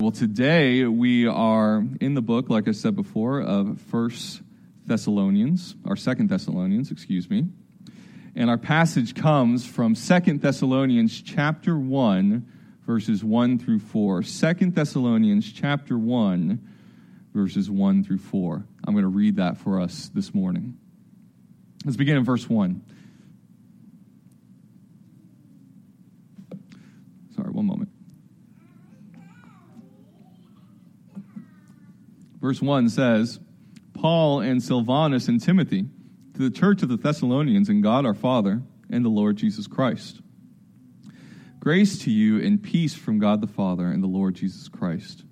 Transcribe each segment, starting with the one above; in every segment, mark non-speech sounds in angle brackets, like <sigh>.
Well, today we are in the book, like I said before, of First Thessalonians, or Second Thessalonians, excuse me. And our passage comes from Second Thessalonians chapter 1, verses 1 through 4. Second Thessalonians chapter 1, verses 1 through 4. I'm going to read that for us this morning. Let's begin in verse 1. Sorry, one moment. Verse 1 says, Paul and Silvanus and Timothy, to the church of the Thessalonians in God our Father and the Lord Jesus Christ. Grace to you and peace from God the Father and the Lord Jesus Christ.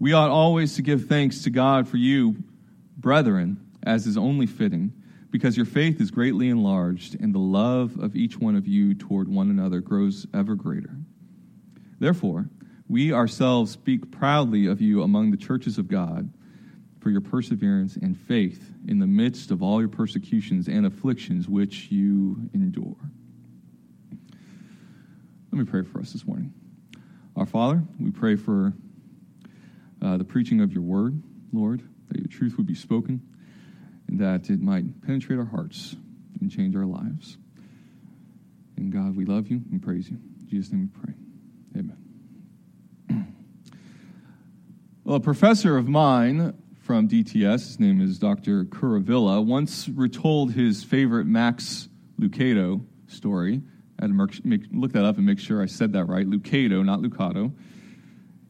We ought always to give thanks to God for you, brethren, as is only fitting, because your faith is greatly enlarged, and the love of each one of you toward one another grows ever greater. Therefore, we ourselves speak proudly of you among the churches of God for your perseverance and faith in the midst of all your persecutions and afflictions which you endure. Let me pray for us this morning. Our Father, we pray for uh, the preaching of your word, Lord, that your truth would be spoken and that it might penetrate our hearts and change our lives. And God, we love you and praise you. In Jesus' name we pray. Amen. <clears throat> Well, a professor of mine from DTS, his name is Dr. Kuruvilla, once retold his favorite Max Lucado story. I had to make, look that up and make sure I said that right. Lucado, not Lucado.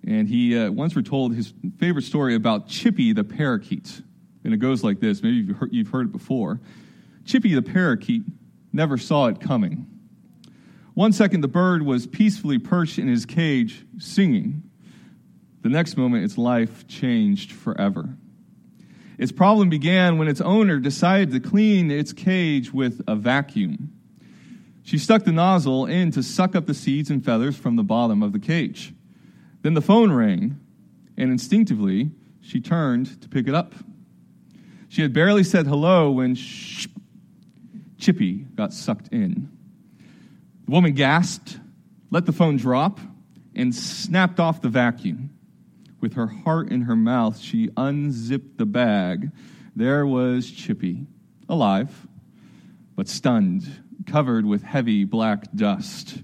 And he uh, once retold his favorite story about Chippy the parakeet. And it goes like this maybe you've heard, you've heard it before. Chippy the parakeet never saw it coming. One second, the bird was peacefully perched in his cage singing. The next moment, its life changed forever. Its problem began when its owner decided to clean its cage with a vacuum. She stuck the nozzle in to suck up the seeds and feathers from the bottom of the cage. Then the phone rang, and instinctively, she turned to pick it up. She had barely said hello when shh, Chippy got sucked in. The woman gasped, let the phone drop, and snapped off the vacuum. With her heart in her mouth, she unzipped the bag. There was Chippy, alive, but stunned, covered with heavy black dust.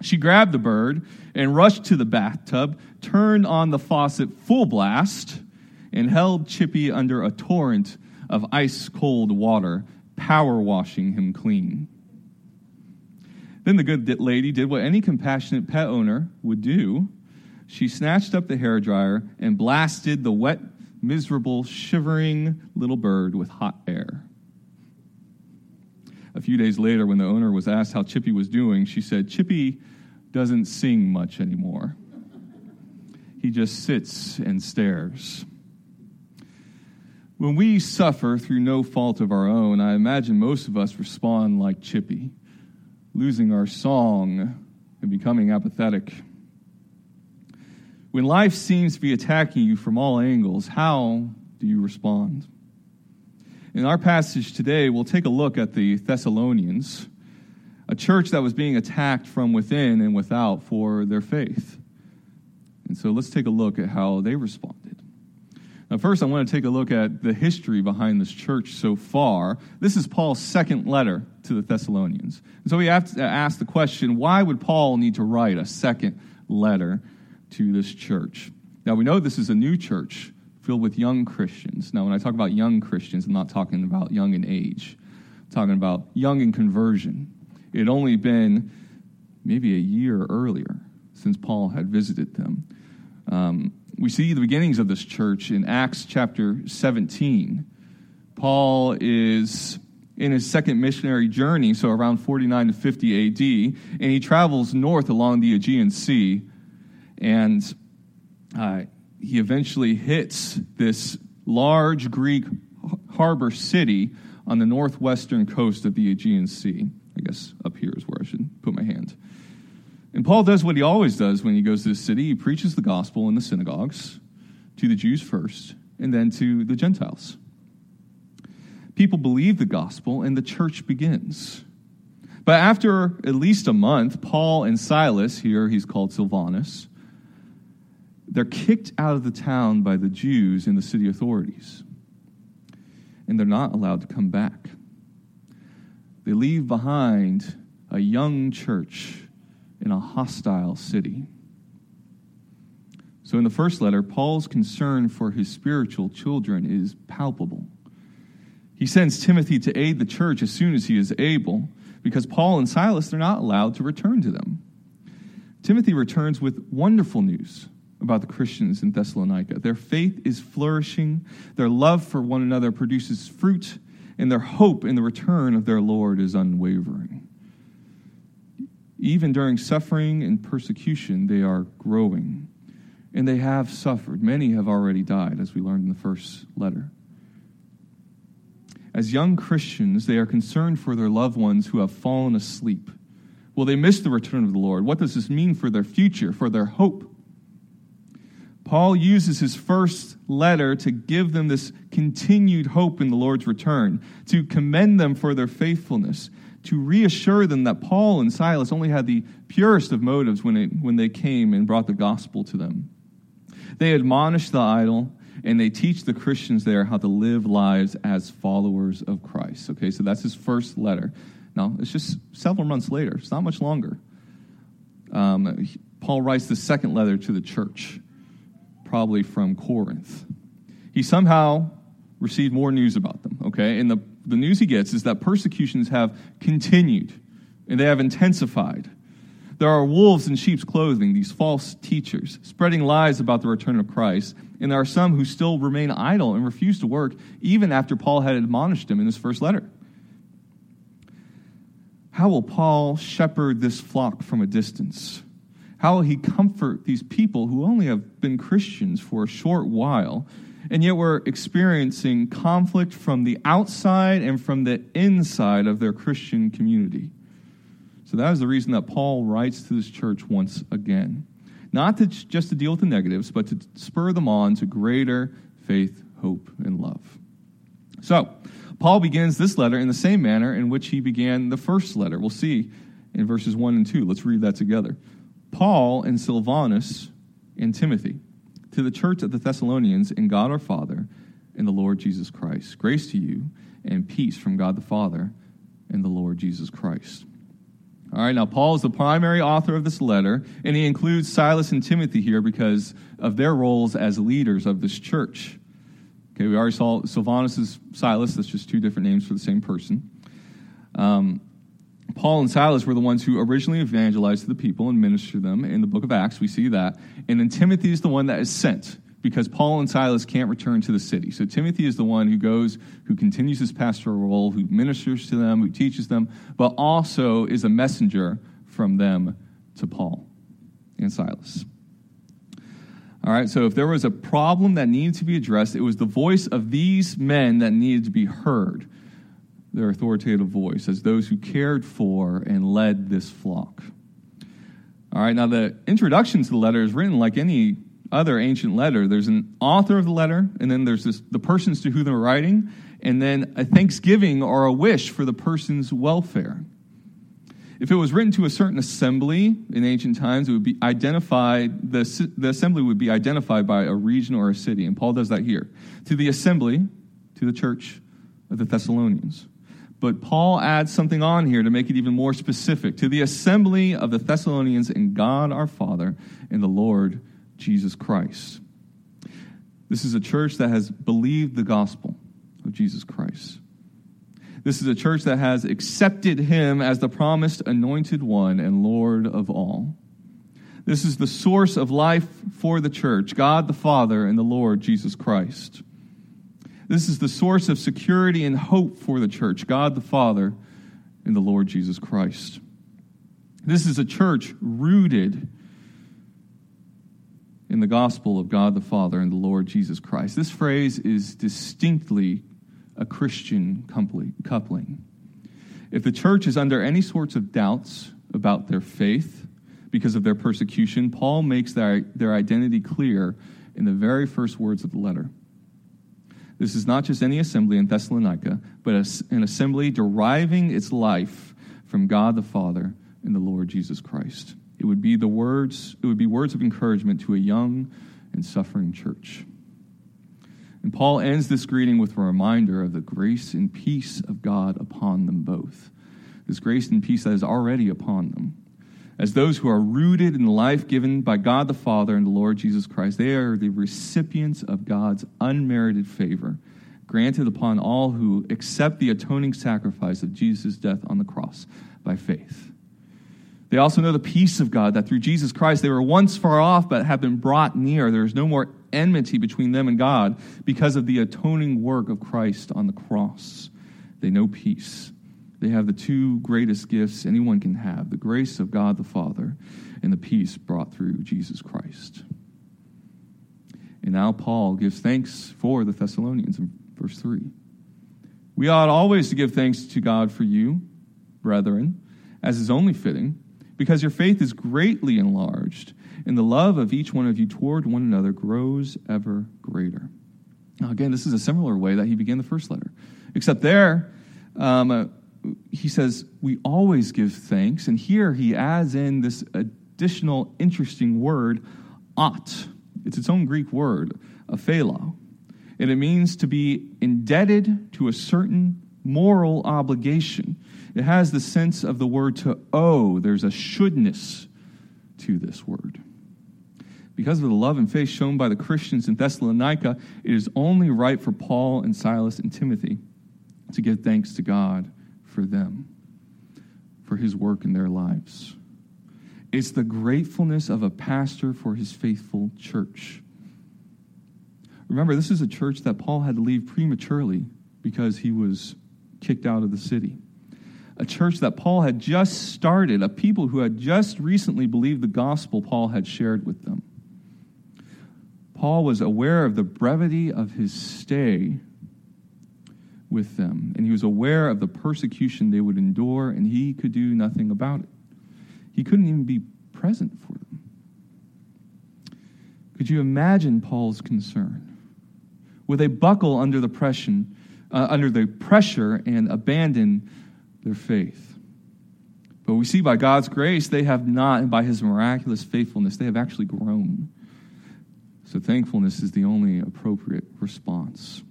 She grabbed the bird and rushed to the bathtub, turned on the faucet full blast, and held Chippy under a torrent of ice cold water, power washing him clean. Then the good lady did what any compassionate pet owner would do she snatched up the hair dryer and blasted the wet, miserable, shivering little bird with hot air. A few days later, when the owner was asked how Chippy was doing, she said, Chippy doesn't sing much anymore. He just sits and stares. When we suffer through no fault of our own, I imagine most of us respond like Chippy, losing our song and becoming apathetic. When life seems to be attacking you from all angles, how do you respond? In our passage today, we'll take a look at the Thessalonians, a church that was being attacked from within and without for their faith. And so let's take a look at how they responded. Now, first, I want to take a look at the history behind this church so far. This is Paul's second letter to the Thessalonians. And so we have to ask the question why would Paul need to write a second letter to this church. Now, we know this is a new church filled with young Christians. Now, when I talk about young Christians, I'm not talking about young in age, I'm talking about young in conversion. It had only been maybe a year earlier since Paul had visited them. Um, we see the beginnings of this church in Acts chapter 17. Paul is in his second missionary journey, so around 49 to 50 AD, and he travels north along the Aegean Sea and uh, he eventually hits this large Greek harbor city on the northwestern coast of the Aegean Sea. I guess up here is where I should put my hand. And Paul does what he always does when he goes to this city. He preaches the gospel in the synagogues to the Jews first, and then to the Gentiles. People believe the gospel, and the church begins. But after at least a month, Paul and Silas, here he's called Silvanus, they're kicked out of the town by the Jews and the city authorities, and they're not allowed to come back. They leave behind a young church in a hostile city. So, in the first letter, Paul's concern for his spiritual children is palpable. He sends Timothy to aid the church as soon as he is able, because Paul and Silas are not allowed to return to them. Timothy returns with wonderful news about the Christians in Thessalonica. Their faith is flourishing, their love for one another produces fruit, and their hope in the return of their Lord is unwavering. Even during suffering and persecution, they are growing. And they have suffered. Many have already died, as we learned in the first letter. As young Christians, they are concerned for their loved ones who have fallen asleep. Will they miss the return of the Lord? What does this mean for their future, for their hope? Paul uses his first letter to give them this continued hope in the Lord's return, to commend them for their faithfulness, to reassure them that Paul and Silas only had the purest of motives when, it, when they came and brought the gospel to them. They admonish the idle and they teach the Christians there how to live lives as followers of Christ. Okay, so that's his first letter. Now, it's just several months later, it's not much longer. Um, Paul writes the second letter to the church, probably from Corinth. He somehow received more news about them, okay? And the, the news he gets is that persecutions have continued and they have intensified. There are wolves in sheep's clothing, these false teachers, spreading lies about the return of Christ. And there are some who still remain idle and refuse to work, even after Paul had admonished them in his first letter. How will Paul shepherd this flock from a distance? How will he comfort these people who only have been Christians for a short while, and yet were experiencing conflict from the outside and from the inside of their Christian community? So that is the reason that Paul writes to this church once again. Not to just to deal with the negatives, but to spur them on to greater faith, hope, and love. So, Paul begins this letter in the same manner in which he began the first letter. We'll see in verses 1 and 2. Let's read that together. Paul and Silvanus and Timothy, to the church of the Thessalonians in God our Father and the Lord Jesus Christ. Grace to you and peace from God the Father and the Lord Jesus Christ. All right, now Paul is the primary author of this letter, and he includes Silas and Timothy here because of their roles as leaders of this church. Okay, we already saw Silvanus is Silas, that's just two different names for the same person. Um, Paul and Silas were the ones who originally evangelized to the people and ministered to them. In the book of Acts, we see that. And then Timothy is the one that is sent because Paul and Silas can't return to the city. So Timothy is the one who goes, who continues his pastoral role, who ministers to them, who teaches them, but also is a messenger from them to Paul and Silas. All right, so if there was a problem that needed to be addressed, it was the voice of these men that needed to be heard, their authoritative voice, as those who cared for and led this flock. All right, now the introduction to the letter is written like any other ancient letter. There's an author of the letter, and then there's this, the persons to whom they're writing, and then a thanksgiving or a wish for the person's welfare. If it was written to a certain assembly in ancient times, it would be identified, the, the assembly would be identified by a region or a city, and Paul does that here. To the assembly, to the church of the Thessalonians. But Paul adds something on here to make it even more specific. To the assembly of the Thessalonians in God our Father and the Lord Jesus Christ. This is a church that has believed the gospel of Jesus Christ. This is a church that has accepted him as the promised anointed one and Lord of all. This is the source of life for the church, God the Father and the Lord Jesus Christ. This is the source of security and hope for the church, God the Father and the Lord Jesus Christ. This is a church rooted in the gospel of God the Father and the Lord Jesus Christ. This phrase is distinctly a Christian coupling. If the church is under any sorts of doubts about their faith because of their persecution, Paul makes their, their identity clear in the very first words of the letter. This is not just any assembly in Thessalonica, but an assembly deriving its life from God the Father and the Lord Jesus Christ. It would be the words, it would be words of encouragement to a young and suffering church. And Paul ends this greeting with a reminder of the grace and peace of God upon them both. This grace and peace that is already upon them. As those who are rooted in the life given by God the Father and the Lord Jesus Christ, they are the recipients of God's unmerited favor, granted upon all who accept the atoning sacrifice of Jesus' death on the cross by faith. They also know the peace of God, that through Jesus Christ they were once far off but have been brought near. There is no more enmity between them and God because of the atoning work of Christ on the cross. They know peace. They have the two greatest gifts anyone can have the grace of God the Father and the peace brought through Jesus Christ. And now Paul gives thanks for the Thessalonians in verse 3. We ought always to give thanks to God for you, brethren, as is only fitting because your faith is greatly enlarged, and the love of each one of you toward one another grows ever greater. Now, again, this is a similar way that he began the first letter, except there, um, he says, We always give thanks. And here he adds in this additional interesting word, ought. It's its own Greek word, aphelo. And it means to be indebted to a certain moral obligation. It has the sense of the word to owe. There's a shouldness to this word. Because of the love and faith shown by the Christians in Thessalonica, it is only right for Paul and Silas and Timothy to give thanks to God for them, for his work in their lives. It's the gratefulness of a pastor for his faithful church. Remember, this is a church that Paul had to leave prematurely because he was kicked out of the city. A church that Paul had just started, a people who had just recently believed the gospel Paul had shared with them. Paul was aware of the brevity of his stay with them, and he was aware of the persecution they would endure, and he could do nothing about it. He couldn't even be present for them. Could you imagine Paul's concern? Would they buckle under the pressure uh, under the pressure and abandon their faith. But we see by God's grace, they have not, and by his miraculous faithfulness, they have actually grown. So thankfulness is the only appropriate response.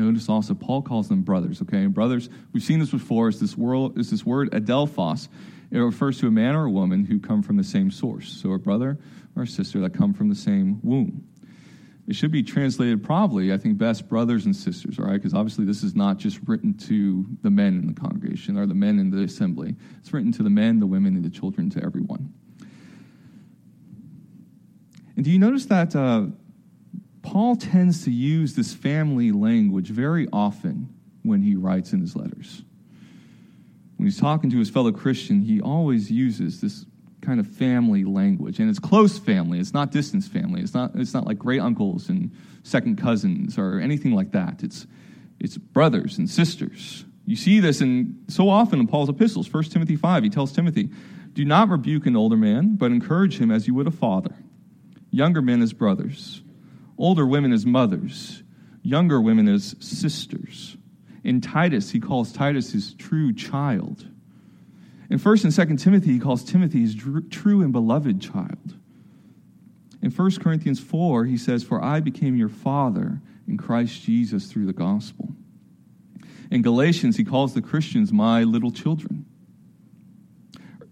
Notice also, Paul calls them brothers, okay? Brothers, we've seen this before, is this, world, is this word adelphos. It refers to a man or a woman who come from the same source. So a brother or a sister that come from the same womb. It should be translated probably, I think, best brothers and sisters, all right? Because obviously this is not just written to the men in the congregation or the men in the assembly. It's written to the men, the women, and the children, to everyone. And do you notice that uh, Paul tends to use this family language very often when he writes in his letters? When he's talking to his fellow Christian, he always uses this kind of family language. And it's close family, it's not distance family. It's not, it's not like great uncles and second cousins or anything like that. It's, it's brothers and sisters. You see this in so often in Paul's epistles. 1 Timothy 5, he tells Timothy, Do not rebuke an older man, but encourage him as you would a father. Younger men as brothers, older women as mothers, younger women as sisters. In Titus, he calls Titus his true child. In 1st and 2nd Timothy, he calls Timothy his true and beloved child. In 1 Corinthians 4, he says, For I became your father in Christ Jesus through the gospel. In Galatians, he calls the Christians my little children.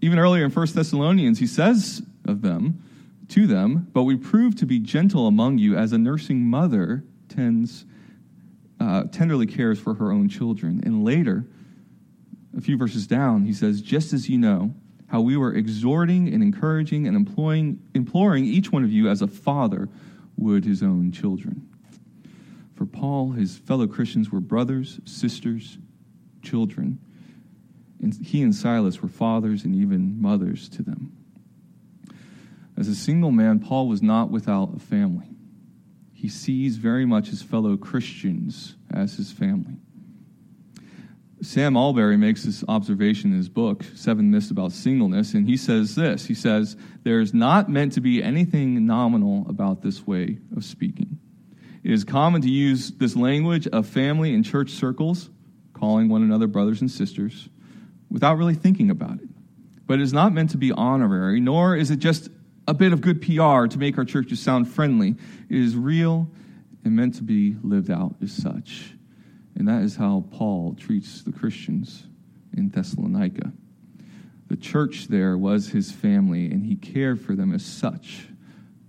Even earlier in 1 Thessalonians, he says of them, to them, but we prove to be gentle among you as a nursing mother tends, uh, tenderly cares for her own children. And later, a few verses down, he says, Just as you know how we were exhorting and encouraging and employing, imploring each one of you as a father would his own children. For Paul, his fellow Christians were brothers, sisters, children. And he and Silas were fathers and even mothers to them. As a single man, Paul was not without a family. He sees very much his fellow Christians as his family. Sam Allberry makes this observation in his book, Seven Myths About Singleness, and he says this He says, There's not meant to be anything nominal about this way of speaking. It is common to use this language of family in church circles, calling one another brothers and sisters, without really thinking about it. But it is not meant to be honorary, nor is it just a bit of good PR to make our churches sound friendly. It is real and meant to be lived out as such. And that is how Paul treats the Christians in Thessalonica. The church there was his family, and he cared for them as such,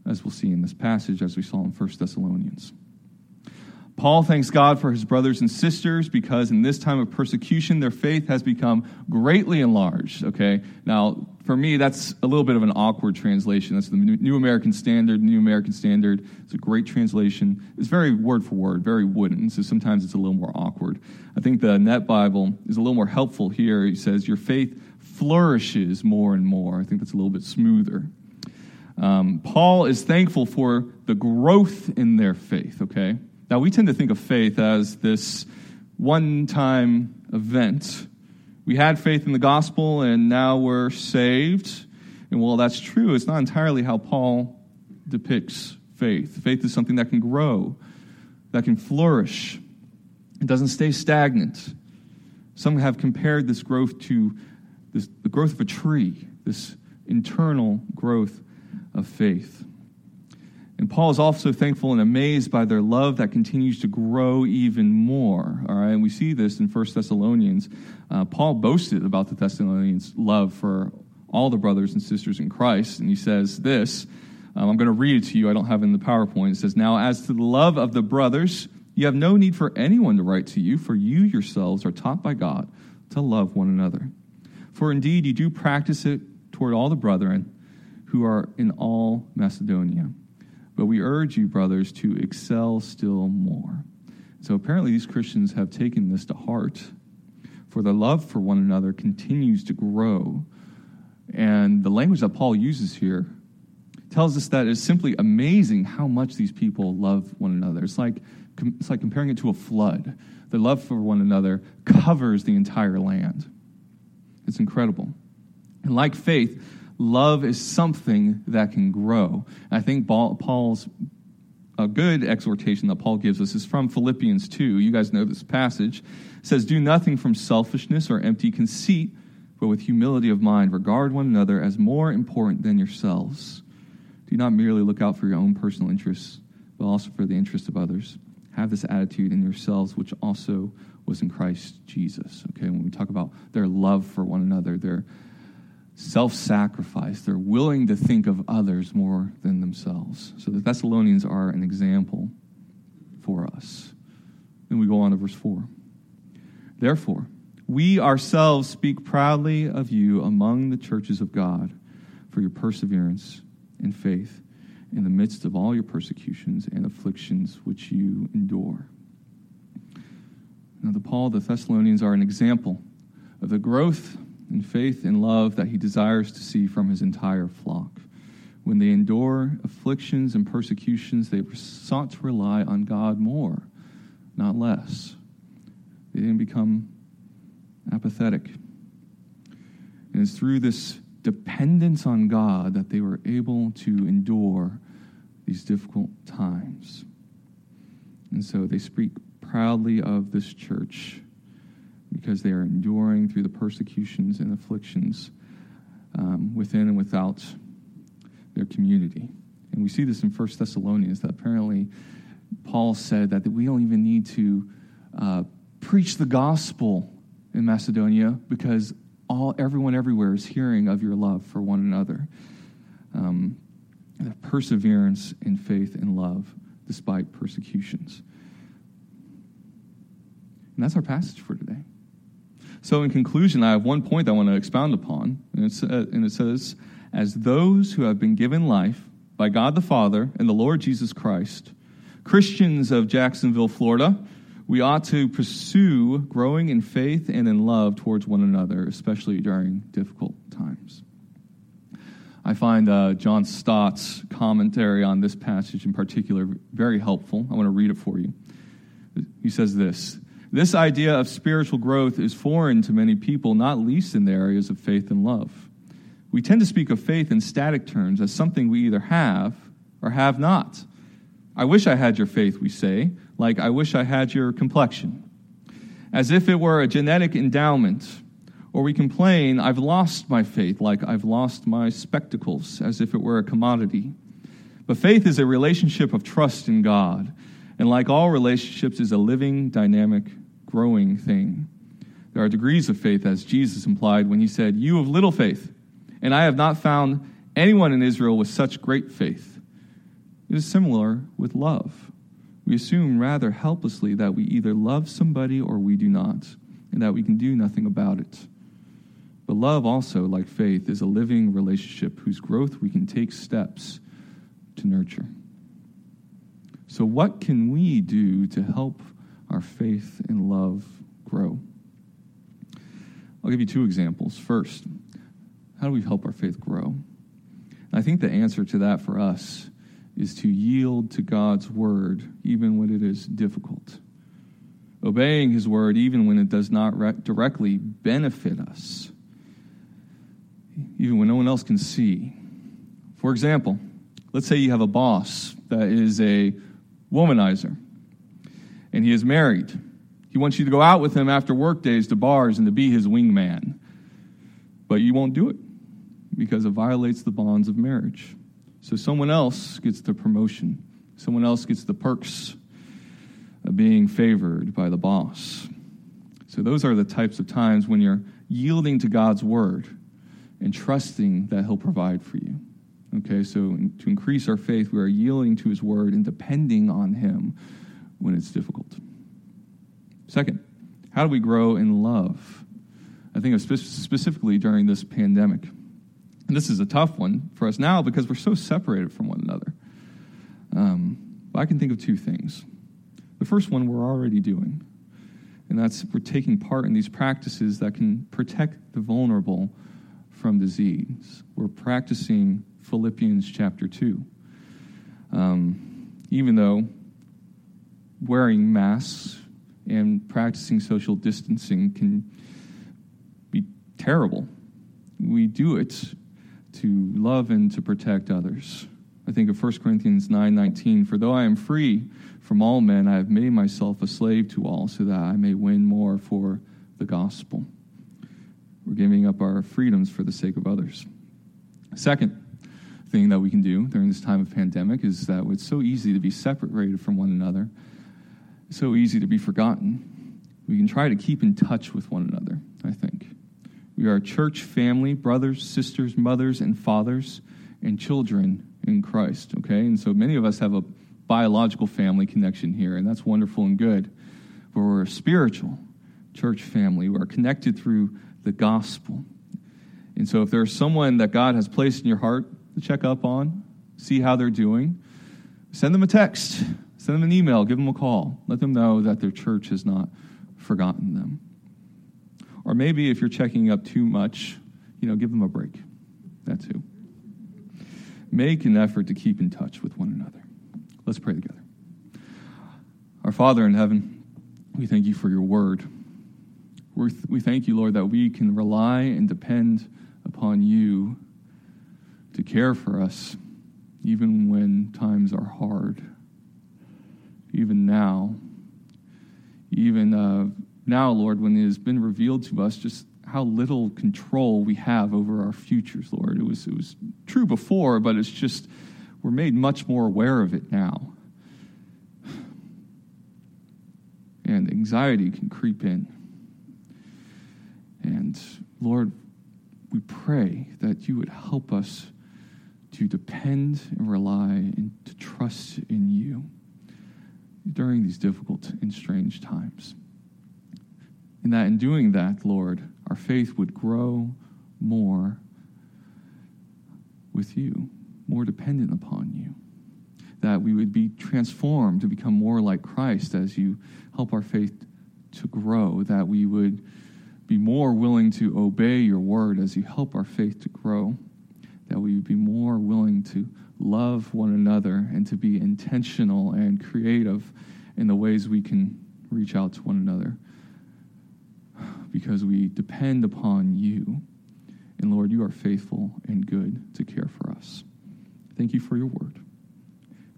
as we'll see in this passage, as we saw in 1 Thessalonians. Paul thanks God for his brothers and sisters because in this time of persecution, their faith has become greatly enlarged. Okay? Now, for me, that's a little bit of an awkward translation. That's the New American Standard. New American Standard. It's a great translation. It's very word for word, very wooden, so sometimes it's a little more awkward. I think the Net Bible is a little more helpful here. He says, Your faith flourishes more and more. I think that's a little bit smoother. Um, Paul is thankful for the growth in their faith, okay? Now, we tend to think of faith as this one time event. We had faith in the gospel and now we're saved. And while that's true, it's not entirely how Paul depicts faith. Faith is something that can grow, that can flourish, it doesn't stay stagnant. Some have compared this growth to this, the growth of a tree, this internal growth of faith. And Paul is also thankful and amazed by their love that continues to grow even more. All right, and we see this in 1 Thessalonians. Uh, Paul boasted about the Thessalonians' love for all the brothers and sisters in Christ, and he says this. Um, I'm going to read it to you. I don't have it in the PowerPoint. It says, Now, as to the love of the brothers, you have no need for anyone to write to you, for you yourselves are taught by God to love one another. For indeed, you do practice it toward all the brethren who are in all Macedonia. But we urge you, brothers, to excel still more. So apparently, these Christians have taken this to heart, for their love for one another continues to grow. And the language that Paul uses here tells us that it's simply amazing how much these people love one another. It's like, it's like comparing it to a flood. Their love for one another covers the entire land. It's incredible. And like faith, love is something that can grow. I think Paul's a good exhortation that Paul gives us is from Philippians 2. You guys know this passage. It says, Do nothing from selfishness or empty conceit, but with humility of mind, regard one another as more important than yourselves. Do not merely look out for your own personal interests, but also for the interests of others. Have this attitude in yourselves, which also was in Christ Jesus. Okay, when we talk about their love for one another, their self sacrifice. They're willing to think of others more than themselves. So the Thessalonians are an example for us. Then we go on to verse 4. Therefore, we ourselves speak proudly of you among the churches of God for your perseverance and faith in the midst of all your persecutions and afflictions which you endure. Now, the Paul, the Thessalonians are an example of the growth and faith and love that he desires to see from his entire flock. When they endure afflictions and persecutions, they sought to rely on God more, not less. They didn't become apathetic. And it's through this dependence on God that they were able to endure these difficult times. And so they speak proudly of this church because they are enduring through the persecutions and afflictions um, within and without their community. And we see this in 1 Thessalonians that apparently Paul said that we don't even need to uh, preach the gospel in Macedonia because all everyone everywhere is hearing of your love for one another. Um, perseverance in faith and love despite persecutions. And that's our passage for today. So, in conclusion, I have one point I want to expound upon, and, uh, and it says, As those who have been given life by God the Father and the Lord Jesus Christ, Christians of Jacksonville, Florida, we ought to pursue growing in faith and in love towards one another, especially during difficult times. I find uh, John Stott's commentary on this passage in particular very helpful. I want to read it for you. He says this this idea of spiritual growth is foreign to many people, not least in the areas of faith and love. We tend to speak of faith in static terms as something we either have or have not. I wish I had your faith, we say, like I wish I had your complexion, as if it were a genetic endowment Or we complain, I've lost my faith, like I've lost my spectacles, as if it were a commodity. But faith is a relationship of trust in God, and like all relationships, is a living, dynamic, growing thing. There are degrees of faith, as Jesus implied when he said, You have little faith, and I have not found anyone in Israel with such great faith. It is similar with love. We assume rather helplessly that we either love somebody or we do not, and that we can do nothing about it. But love also, like faith, is a living relationship whose growth we can take steps to nurture. So, what can we do to help our faith and love grow? I'll give you two examples. First, how do we help our faith grow? And I think the answer to that for us is to yield to God's word, even when it is difficult. Obeying his word, even when it does not re- directly benefit us even when no one else can see. For example, let's say you have a boss that is a womanizer and he is married. He wants you to go out with him after work days to bars and to be his wingman. But you won't do it because it violates the bonds of marriage. So someone else gets the promotion, someone else gets the perks of being favored by the boss. So those are the types of times when you're yielding to God's word and trusting that He'll provide for you. Okay, so to increase our faith, we are yielding to His word and depending on Him when it's difficult. Second, how do we grow in love? I think spe- specifically during this pandemic. And this is a tough one for us now because we're so separated from one another. Um, but I can think of two things. The first one we're already doing, and that's we're taking part in these practices that can protect the vulnerable from disease. We're practicing Philippians chapter 2. Um, even though wearing masks and practicing social distancing can be terrible, we do it to love and to protect others. I think of 1 Corinthians 9:19, "For though I am free from all men, I have made myself a slave to all so that I may win more for the gospel." We're giving up our freedoms for the sake of others. Second thing that we can do during this time of pandemic is that it's so easy to be separated from one another, so easy to be forgotten. We can try to keep in touch with one another, I think. We are a church family, brothers, sisters, mothers, and fathers, and children in Christ, okay? And so many of us have a biological family connection here, and that's wonderful and good. But we're a spiritual church family. We're connected through the gospel. And so, if there's someone that God has placed in your heart to check up on, see how they're doing, send them a text, send them an email, give them a call. Let them know that their church has not forgotten them. Or maybe if you're checking up too much, you know, give them a break. That too. Make an effort to keep in touch with one another. Let's pray together. Our Father in heaven, we thank you for your word we we thank you, Lord, that we can rely and depend upon you to care for us, even when times are hard, even now. Even uh, now, Lord, when it has been revealed to us just how little control we have over our futures, Lord. It was, it was true before, but it's just, we're made much more aware of it now. And anxiety can creep in. And Lord, we pray that you would help us to depend and rely and to trust in you during these difficult and strange times. And that in doing that, Lord, our faith would grow more with you, more dependent upon you. That we would be transformed to become more like Christ as you help our faith to grow, that we would be more willing to obey your word as you help our faith to grow, that we would be more willing to love one another and to be intentional and creative in the ways we can reach out to one another because we depend upon you. And Lord, you are faithful and good to care for us. Thank you for your word.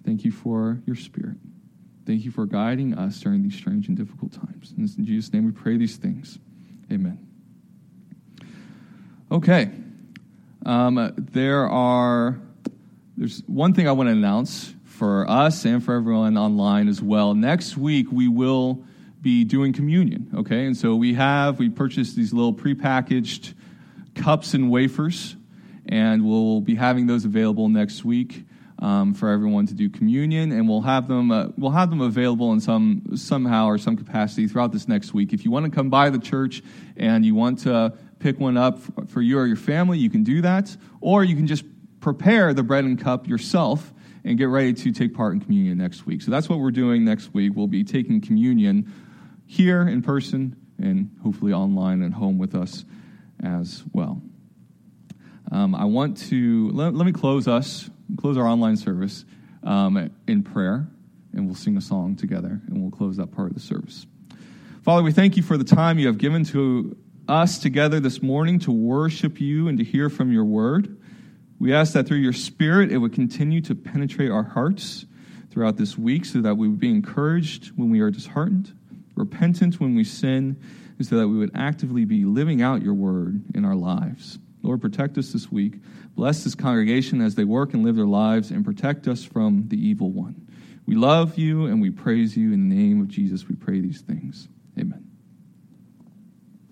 Thank you for your spirit. Thank you for guiding us during these strange and difficult times. In Jesus' name we pray these things. Amen. Okay. Um, there are, there's one thing I want to announce for us and for everyone online as well. Next week, we will be doing communion, okay? And so we have, we purchased these little prepackaged cups and wafers, and we'll be having those available next week. Um, for everyone to do communion, and we'll have them uh, we'll have them available in some somehow or some capacity throughout this next week. If you want to come by the church and you want to pick one up for you or your family, you can do that, or you can just prepare the bread and cup yourself and get ready to take part in communion next week. So that's what we're doing next week. We'll be taking communion here in person and hopefully online at home with us as well. Um, I want to let, let, me close us, close our online service um, in prayer, and we'll sing a song together, and we'll close that part of the service. Father, we thank you for the time you have given to us together this morning to worship you and to hear from your word. We ask that through your Spirit, it would continue to penetrate our hearts throughout this week so that we would be encouraged when we are disheartened, repentant when we sin, and so that we would actively be living out your word in our lives. Lord, protect us this week. Bless this congregation as they work and live their lives, and protect us from the evil one. We love you and we praise you. In the name of Jesus, we pray these things.